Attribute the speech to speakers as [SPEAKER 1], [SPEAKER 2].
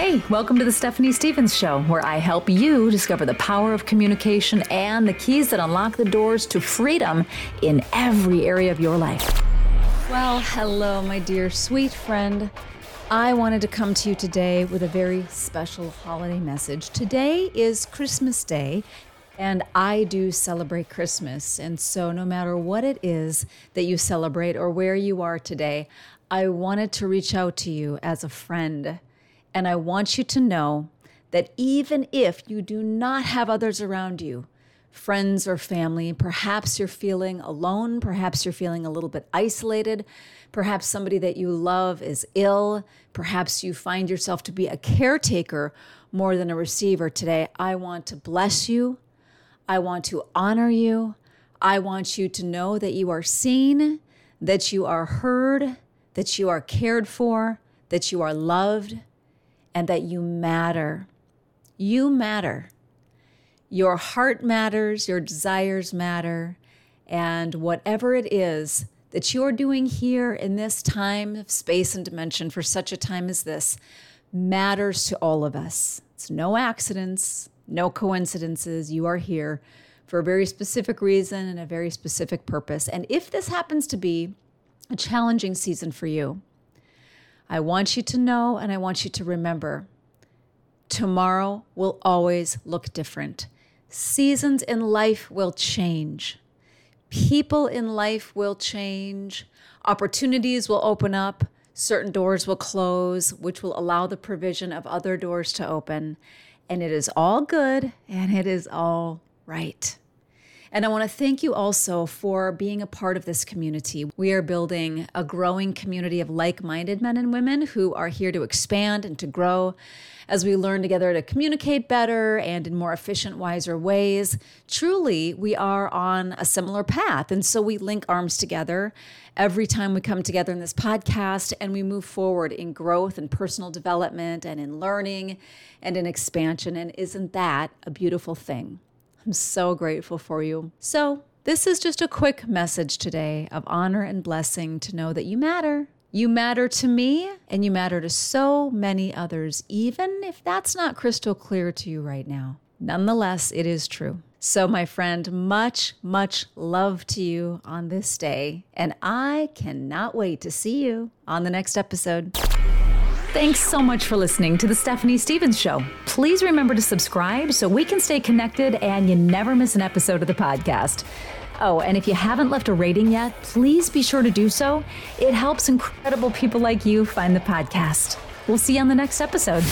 [SPEAKER 1] Hey, welcome to the Stephanie Stevens Show, where I help you discover the power of communication and the keys that unlock the doors to freedom in every area of your life. Well, hello, my dear sweet friend. I wanted to come to you today with a very special holiday message. Today is Christmas Day, and I do celebrate Christmas. And so, no matter what it is that you celebrate or where you are today, I wanted to reach out to you as a friend and I want you to know that even if you do not have others around you, friends or family, perhaps you're feeling alone, perhaps you're feeling a little bit isolated, perhaps somebody that you love is ill, perhaps you find yourself to be a caretaker more than a receiver today. I want to bless you. I want to honor you. I want you to know that you are seen, that you are heard, that you are cared for, that you are loved and that you matter. You matter. Your heart matters, your desires matter, and whatever it is that you're doing here in this time, of space, and dimension for such a time as this matters to all of us. It's no accidents, no coincidences. You are here for a very specific reason and a very specific purpose. And if this happens to be a challenging season for you, I want you to know and I want you to remember tomorrow will always look different. Seasons in life will change. People in life will change. Opportunities will open up. Certain doors will close, which will allow the provision of other doors to open. And it is all good and it is all right. And I want to thank you also for being a part of this community. We are building a growing community of like minded men and women who are here to expand and to grow as we learn together to communicate better and in more efficient, wiser ways. Truly, we are on a similar path. And so we link arms together every time we come together in this podcast and we move forward in growth and personal development and in learning and in expansion. And isn't that a beautiful thing? I'm so grateful for you. So, this is just a quick message today of honor and blessing to know that you matter. You matter to me and you matter to so many others, even if that's not crystal clear to you right now. Nonetheless, it is true. So, my friend, much, much love to you on this day, and I cannot wait to see you on the next episode. Thanks so much for listening to The Stephanie Stevens Show. Please remember to subscribe so we can stay connected and you never miss an episode of the podcast. Oh, and if you haven't left a rating yet, please be sure to do so. It helps incredible people like you find the podcast. We'll see you on the next episode.